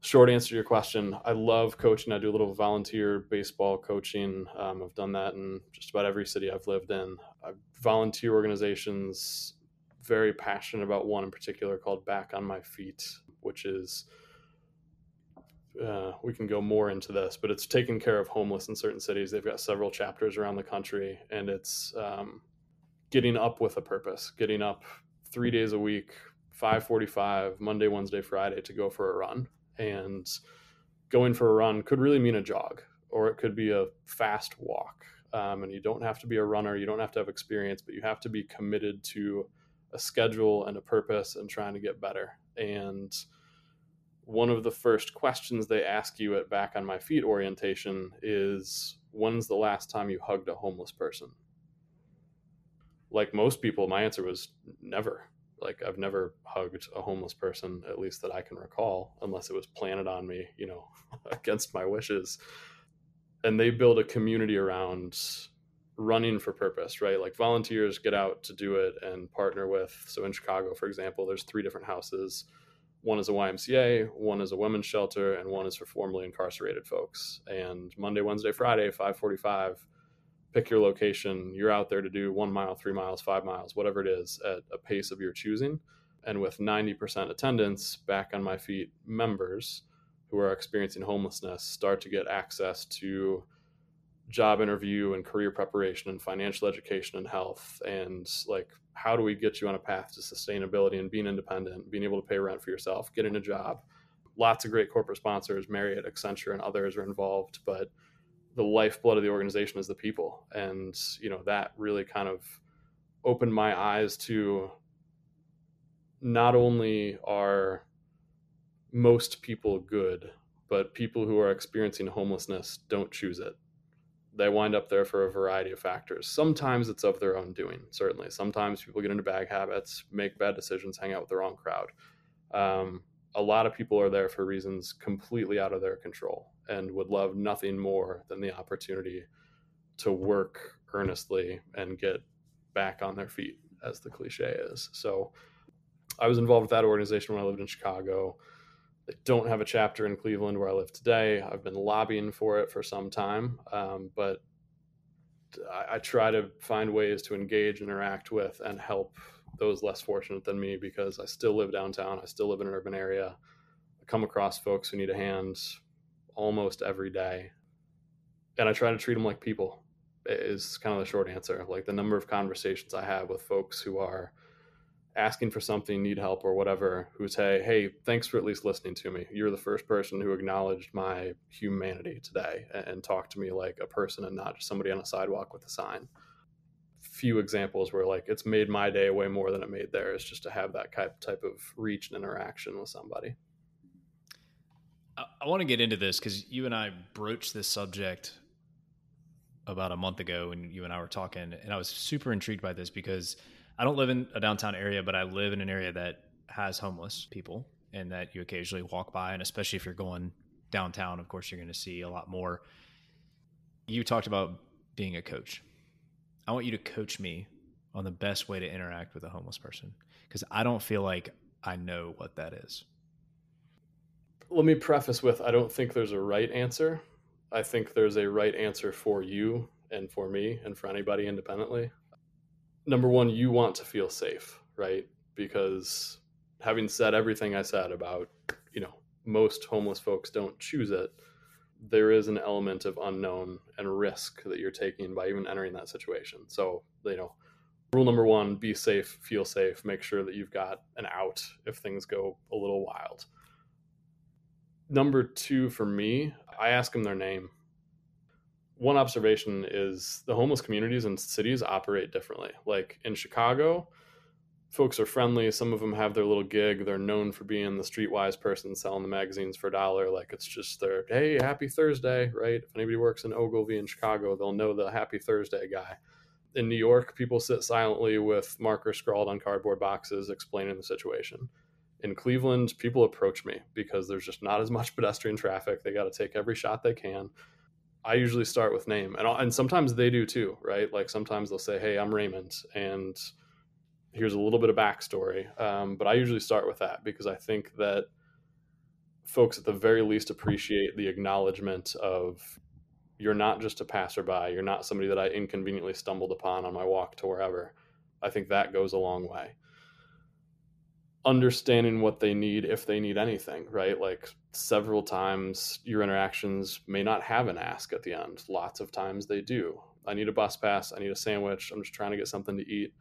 short answer to your question, I love coaching. I do a little volunteer baseball coaching. Um, I've done that in just about every city I've lived in. I volunteer organizations, very passionate about one in particular called Back on My Feet, which is uh, we can go more into this, but it's taking care of homeless in certain cities. They've got several chapters around the country, and it's um, getting up with a purpose, getting up three days a week, 545, Monday, Wednesday, Friday to go for a run. And going for a run could really mean a jog, or it could be a fast walk. Um, and you don't have to be a runner, you don't have to have experience, but you have to be committed to a schedule and a purpose and trying to get better. And one of the first questions they ask you at back on my feet orientation is when's the last time you hugged a homeless person like most people my answer was never like i've never hugged a homeless person at least that i can recall unless it was planted on me you know <laughs> against my wishes. And they build a community around running for purpose right? Like volunteers get out to do it and partner with. So in chicago for example there's three different houses. One is a YMCA, one is a women's shelter, and one is for formerly incarcerated folks. And Monday, Wednesday, Friday, 545, pick your location. You're out there to do one mile, three miles, five miles, whatever it is, at a pace of your choosing. And with 90% attendance, back on my feet, members who are experiencing homelessness start to get access to job interview and career preparation and financial education and health and like how do we get you on a path to sustainability and being independent, being able to pay rent for yourself, getting a job. Lots of great corporate sponsors, Marriott, Accenture, and others are involved, but the lifeblood of the organization is the people. And, you know, that really kind of opened my eyes to not only are most people good, but people who are experiencing homelessness don't choose it. They wind up there for a variety of factors. Sometimes it's of their own doing, certainly. Sometimes people get into bad habits, make bad decisions, hang out with the wrong crowd. Um, a lot of people are there for reasons completely out of their control and would love nothing more than the opportunity to work earnestly and get back on their feet, as the cliche is. So I was involved with that organization when I lived in Chicago. They don't have a chapter in Cleveland where I live today. I've been lobbying for it for some time, um, but I, I try to find ways to engage, interact with, and help those less fortunate than me because I still live downtown. I still live in an urban area. I come across folks who need a hand almost every day. And I try to treat them like people, is kind of the short answer. Like the number of conversations I have with folks who are asking for something, need help, or whatever, who say, Hey, thanks for at least listening to me. You're the first person who acknowledged my humanity today and talked to me like a person and not just somebody on a sidewalk with a sign few examples where like it's made my day way more than it made theirs just to have that type type of reach and interaction with somebody. I, I want to get into this because you and I broached this subject about a month ago when you and I were talking, and I was super intrigued by this because I don't live in a downtown area, but I live in an area that has homeless people and that you occasionally walk by, and especially if you're going downtown, of course, you're going to see a lot more. You talked about being a coach I want you to coach me on the best way to interact with a homeless person because I don't feel like I know what that is. Let me preface with I don't think there's a right answer. I think there's a right answer for you and for me and for anybody independently. Number one, you want to feel safe, right? Because having said everything I said about, you know, most homeless folks don't choose it there is an element of unknown and risk that you're taking by even entering that situation. So, you know, rule number one be safe, feel safe, make sure that you've got an out if things go a little wild. Number two, for me, I ask them their name. One observation is the homeless communities and cities operate differently. Like in Chicago, folks are friendly. Some of them have their little gig. They're known for being the streetwise person selling the magazines for a dollar. Like it's just their hey, happy Thursday, right? If anybody works in Ogilvy in Chicago, they'll know the happy Thursday guy. In New York, people sit silently with markers scrawled on cardboard boxes explaining the situation. In Cleveland, people approach me because there's just not as much <laughs> pedestrian traffic. They got to take every shot they can. I usually start with name, and and sometimes they do too, right? Like sometimes they'll say, "Hey, I'm Raymond," and here's a little bit of backstory. Um, but I usually start with that because I think that folks at the very least appreciate the acknowledgement of you're not just a passerby, you're not somebody that I inconveniently stumbled upon on my walk to wherever. I think that goes a long way. Understanding what they need if they need anything, right? Like several times your interactions may not have an ask at the end. Lots of times they do. I need a bus pass, I need a sandwich, I'm just trying to get something to eat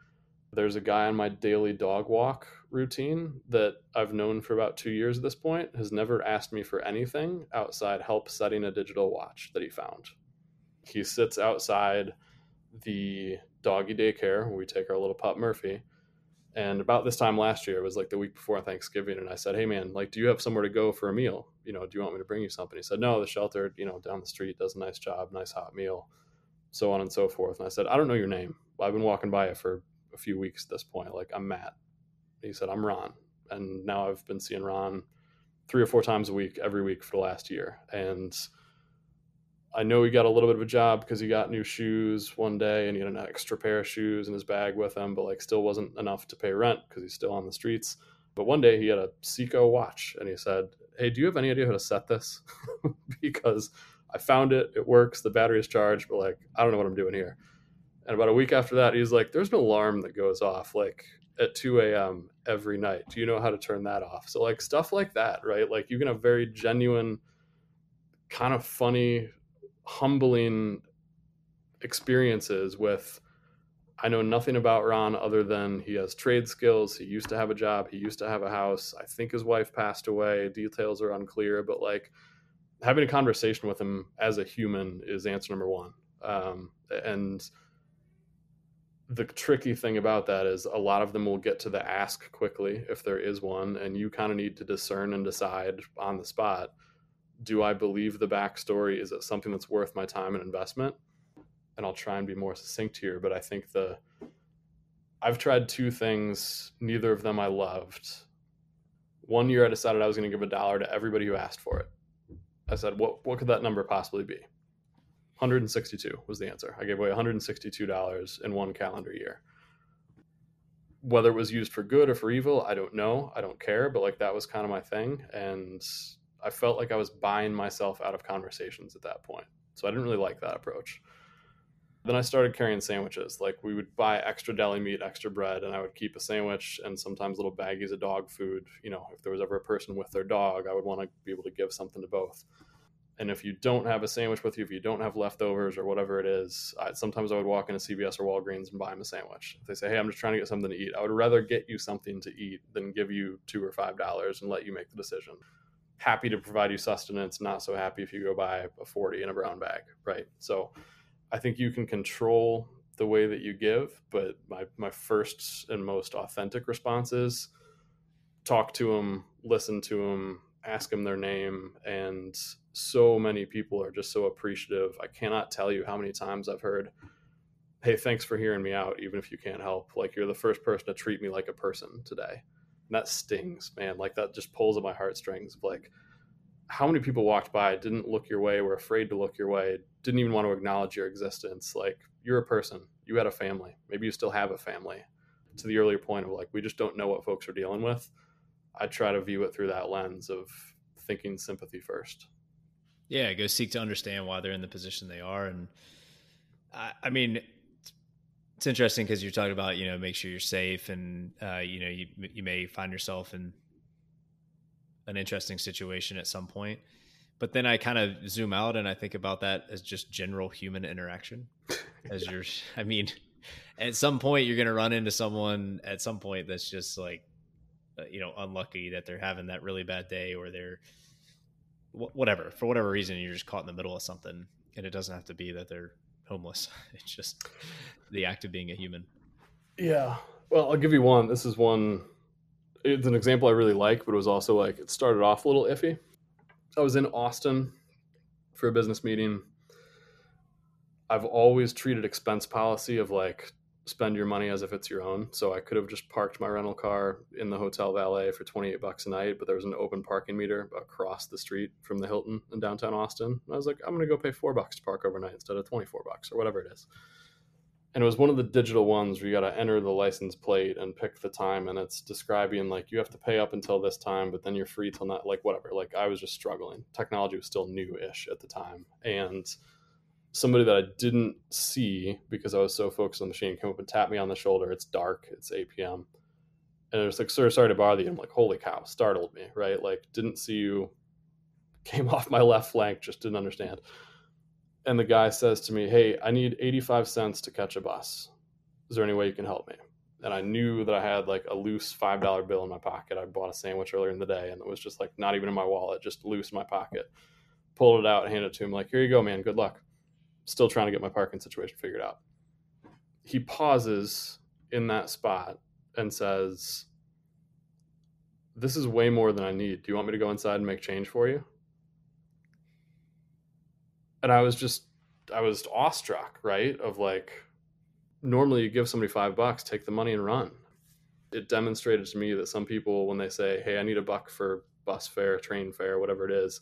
there's a guy on my daily dog walk routine that I've known for about two years at this point, has never asked me for anything outside help setting a digital watch that he found. He sits outside the doggy daycare where we take our little pup Murphy. And about this time last year, it was like the week before Thanksgiving, and I said, "Hey man, like, do you have somewhere to go for a meal? You know, do you want me to bring you something?" He said, "No, the shelter, you know, down the street does a nice job, nice hot meal, so on and so forth." And I said, "I don't know your name. I've been walking by it for a few weeks at this point. Like, I'm Matt. He said, I'm Ron. And now I've been seeing Ron three or four times a week, every week for the last year. And I know he got a little bit of a job because he got new shoes one day and he had an extra pair of shoes in his bag with him, but like still wasn't enough to pay rent because he's still on the streets. But one day he had a Seiko watch and he said, Hey, do you have any idea how to set this? <laughs> because I found it, it works, the battery is charged, but like I don't know what I'm doing here. And about a week after that, he's like, "There's an alarm that goes off like at 2 a.m. every night. Do you know how to turn that off?" So like stuff like that, right? Like you can have very genuine, kind of funny, humbling experiences with. I know nothing about Ron other than he has trade skills. He used to have a job. He used to have a house. I think his wife passed away. Details are unclear, but like having a conversation with him as a human is answer number one. Um, and the tricky thing about that is a lot of them will get to the ask quickly if there is one and you kind of need to discern and decide on the spot do i believe the backstory is it something that's worth my time and investment and i'll try and be more succinct here but i think the i've tried two things neither of them i loved one year i decided i was going to give a dollar to everybody who asked for it i said what, what could that number possibly be 162 was the answer. I gave away $162 in one calendar year. Whether it was used for good or for evil, I don't know. I don't care, but like that was kind of my thing. And I felt like I was buying myself out of conversations at that point. So I didn't really like that approach. Then I started carrying sandwiches. Like we would buy extra deli meat, extra bread, and I would keep a sandwich and sometimes little baggies of dog food. You know, if there was ever a person with their dog, I would want to be able to give something to both and if you don't have a sandwich with you, if you don't have leftovers or whatever it is, I, sometimes I would walk into CVS or Walgreens and buy them a sandwich. If they say, "Hey, I'm just trying to get something to eat," I would rather get you something to eat than give you two or five dollars and let you make the decision. Happy to provide you sustenance. Not so happy if you go buy a forty in a brown bag, right? So, I think you can control the way that you give, but my my first and most authentic response is talk to them, listen to them, ask them their name and so many people are just so appreciative i cannot tell you how many times i've heard hey thanks for hearing me out even if you can't help like you're the first person to treat me like a person today that stings man. Like that just pulls at my heartstrings of like how many people walked by didn't look your way were afraid to look your way didn't even want to acknowledge your existence. Like you're a person. You had a family. Maybe you still have a family. To the earlier point of like we just don't know what folks are dealing with I try to view it through that lens of thinking sympathy first. Yeah, go seek to understand why they're in the position they are, and I, I mean, it's interesting because you're talking about you know make sure you're safe, and uh, you know you you may find yourself in an interesting situation at some point, but then I kind of zoom out and I think about that as just general human interaction. <laughs> As you're, I mean, at some point you're going to run into someone at some point that's just like uh, you know unlucky that they're having that really bad day or they're whatever for whatever reason you're just caught in the middle of something and it doesn't have to be that they're homeless. <laughs> It's just the act of being a human. Yeah. Well i'll give you one. This is one it's an example i really like but it was also like it started off a little iffy. I was in austin for a business meeting. I've always treated expense policy of like spend your money as if it's your own. So I could have just parked my rental car in the hotel valet for 28 bucks a night, but there was an open parking meter across the street from the Hilton in downtown Austin. And I was like, I'm going to go pay four bucks to park overnight instead of 24 bucks or whatever it is. And it was one of the digital ones where you got to enter the license plate and pick the time. And it's describing like you have to pay up until this time, but then you're free till not like whatever. Like I was just struggling. Technology was still new ish at the time. And somebody that I didn't see because I was so focused on the machine came up and tapped me on the shoulder. It's dark. It's 8 p.m. And it was like, sir, sorry to bother you. I'm like, holy cow, startled me, right? Like, didn't see you, <laughs> came off my left flank, just didn't understand. And the guy says to me, hey, I need 85 cents to catch a bus. Is there any way you can help me? And I knew that I had like a loose $5 bill in my pocket. I bought a sandwich earlier in the day and it was just like not even in my wallet, just loose in my pocket. Pulled it out, handed it to him, like, here you go, man, good luck still trying to get my parking situation figured out. He pauses in that spot and says, This is way more than I need. Do you want me to go inside and make change for you? And I was just, I was awestruck, right? Of like, normally you give somebody five bucks, take the money and run. It demonstrated to me that some people, when they say, Hey, I need a buck for bus fare, train fare, whatever it is,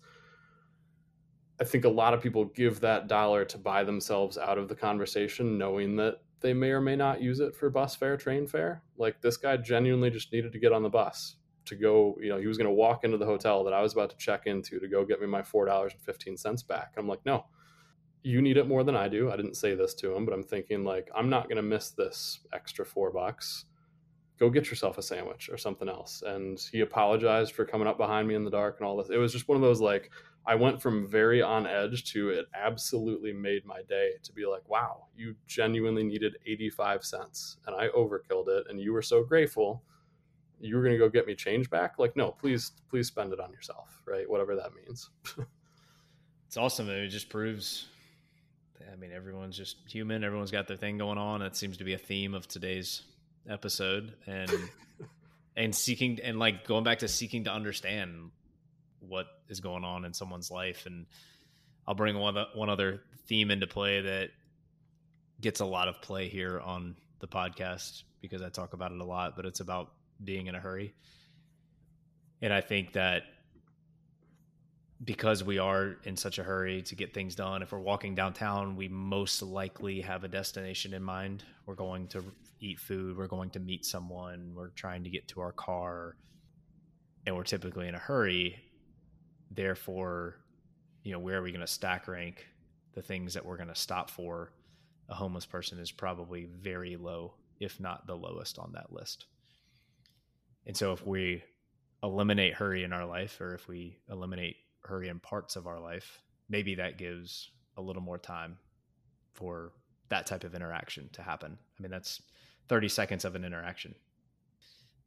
I think a lot of people give that dollar to buy themselves out of the conversation, knowing that they may or may not use it for bus fare, train fare. Like this guy genuinely just needed to get on the bus to go, you know, he was going to walk into the hotel that I was about to check into to go get me my $4.15 back. I'm like, no, you need it more than I do. I didn't say this to him, but I'm thinking like, I'm not going to miss this extra four bucks. Go get yourself a sandwich or something else. And he apologized for coming up behind me in the dark and all this. It was just one of those like, I went from very on edge to it absolutely made my day to be like, wow, you genuinely needed 85 cents and I overkilled it and you were so grateful. You were going to go get me change back? Like, no, please, please spend it on yourself, right? Whatever that means. <laughs> it's awesome. It just proves I mean, everyone's just human. Everyone's got their thing going on. That seems to be a theme of today's episode, and <laughs> and seeking and like going back to seeking to understand what is going on in someone's life. And I'll bring one one other theme into play that gets a lot of play here on the podcast because I talk about it a lot. But it's about being in a hurry, and I think that because we are in such a hurry to get things done, if we're walking downtown, we most likely have a destination in mind. We're going to eat food, we're going to meet someone, we're trying to get to our car, and we're typically in a hurry. Therefore, you know, where are we going to stack rank the things that we're going to stop for? A homeless person is probably very low, if not the lowest on that list. And so if we eliminate hurry in our life, or if we eliminate hurry in parts of our life, maybe that gives a little more time for that type of interaction to happen. I mean, that's 30 seconds of an interaction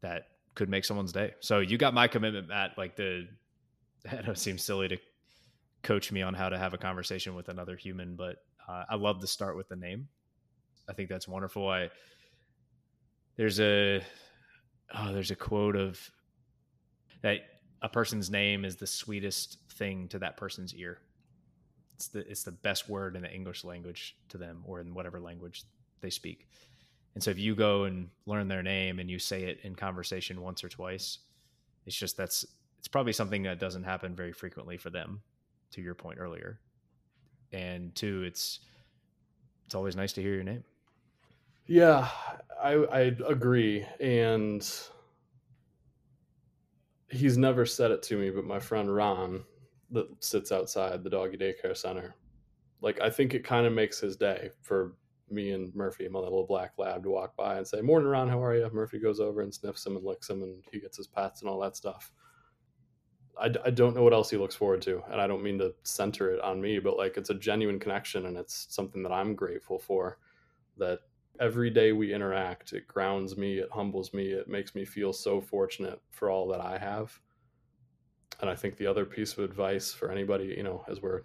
that could make someone's day. So you got my commitment, Matt. Like the, It <laughs> seems silly to coach me on how to have a conversation with another human, but uh, I love to start with the name. I think that's wonderful. I there's a oh, there's a quote of that a person's name is the sweetest thing to that person's ear. It's the it's the best word in the English language to them or in whatever language they speak. And so if you go and learn their name and you say it in conversation once or twice, it's just that's it's probably something that doesn't happen very frequently for them, to your point earlier. And two, it's it's always nice to hear your name. Yeah, I I agree. And he's never said it to me, but my friend Ron, that sits outside the doggy daycare center, like I think it kind of makes his day for me and Murphy, my little black lab, to walk by and say, "Morning, Ron. How are you?" Murphy goes over and sniffs him and licks him, and he gets his pats and all that stuff. I, I don't know what else he looks forward to, and I don't mean to center it on me, but like it's a genuine connection, and it's something that I'm grateful for. That every day we interact, it grounds me, it humbles me, it makes me feel so fortunate for all that I have. And I think the other piece of advice for anybody, you know, as we're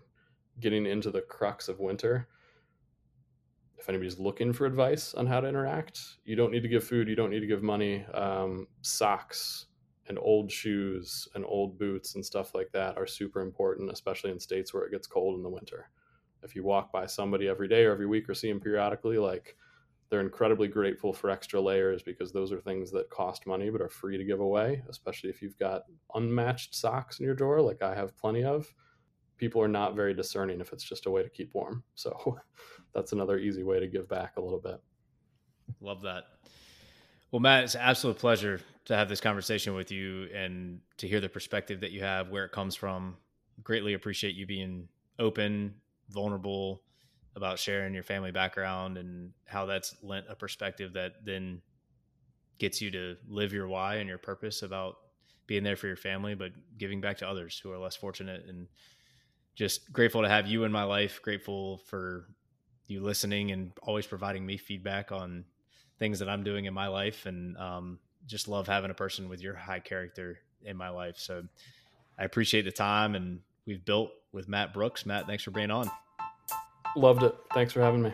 getting into the crux of winter, if anybody's looking for advice on how to interact, you don't need to give food, you don't need to give money. Um, socks and old shoes and old boots and stuff like that are super important, especially in states where it gets cold in the winter. If you walk by somebody every day or every week or see them periodically, like they're incredibly grateful for extra layers because those are things that cost money but are free to give away, especially if you've got unmatched socks in your drawer, like I have plenty of. People are not very discerning if it's just a way to keep warm. So <laughs> that's another easy way to give back a little bit. Love that. Well, Matt, it's an absolute pleasure to have this conversation with you and to hear the perspective that you have, where it comes from. Greatly appreciate you being open, vulnerable, about sharing your family background and how that's lent a perspective that then gets you to live your why and your purpose about being there for your family, but giving back to others who are less fortunate. And just grateful to have you in my life. Grateful for you listening and always providing me feedback on things that I'm doing in my life. And um, just love having a person with your high character in my life. So I appreciate the time and we've built with Matt Brooks. Matt, thanks for being on. Loved it. Thanks for having me.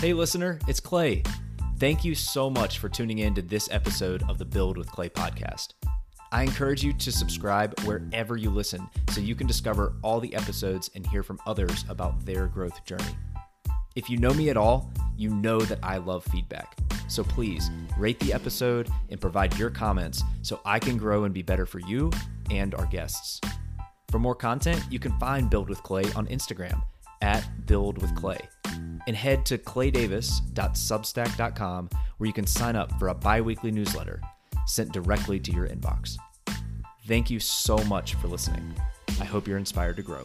Hey, listener, it's Clay. Thank you so much for tuning in to this episode of the Build with Clay podcast. I encourage you to subscribe wherever you listen so you can discover all the episodes and hear from others about their growth journey. If you know me at all, you know that I love feedback. So please rate the episode and provide your comments so I can grow and be better for you and our guests. For more content, you can find Build with Clay on Instagram at Build with Clay and head to claydavis.substack.com where you can sign up for a bi weekly newsletter sent directly to your inbox. Thank you so much for listening. I hope you're inspired to grow.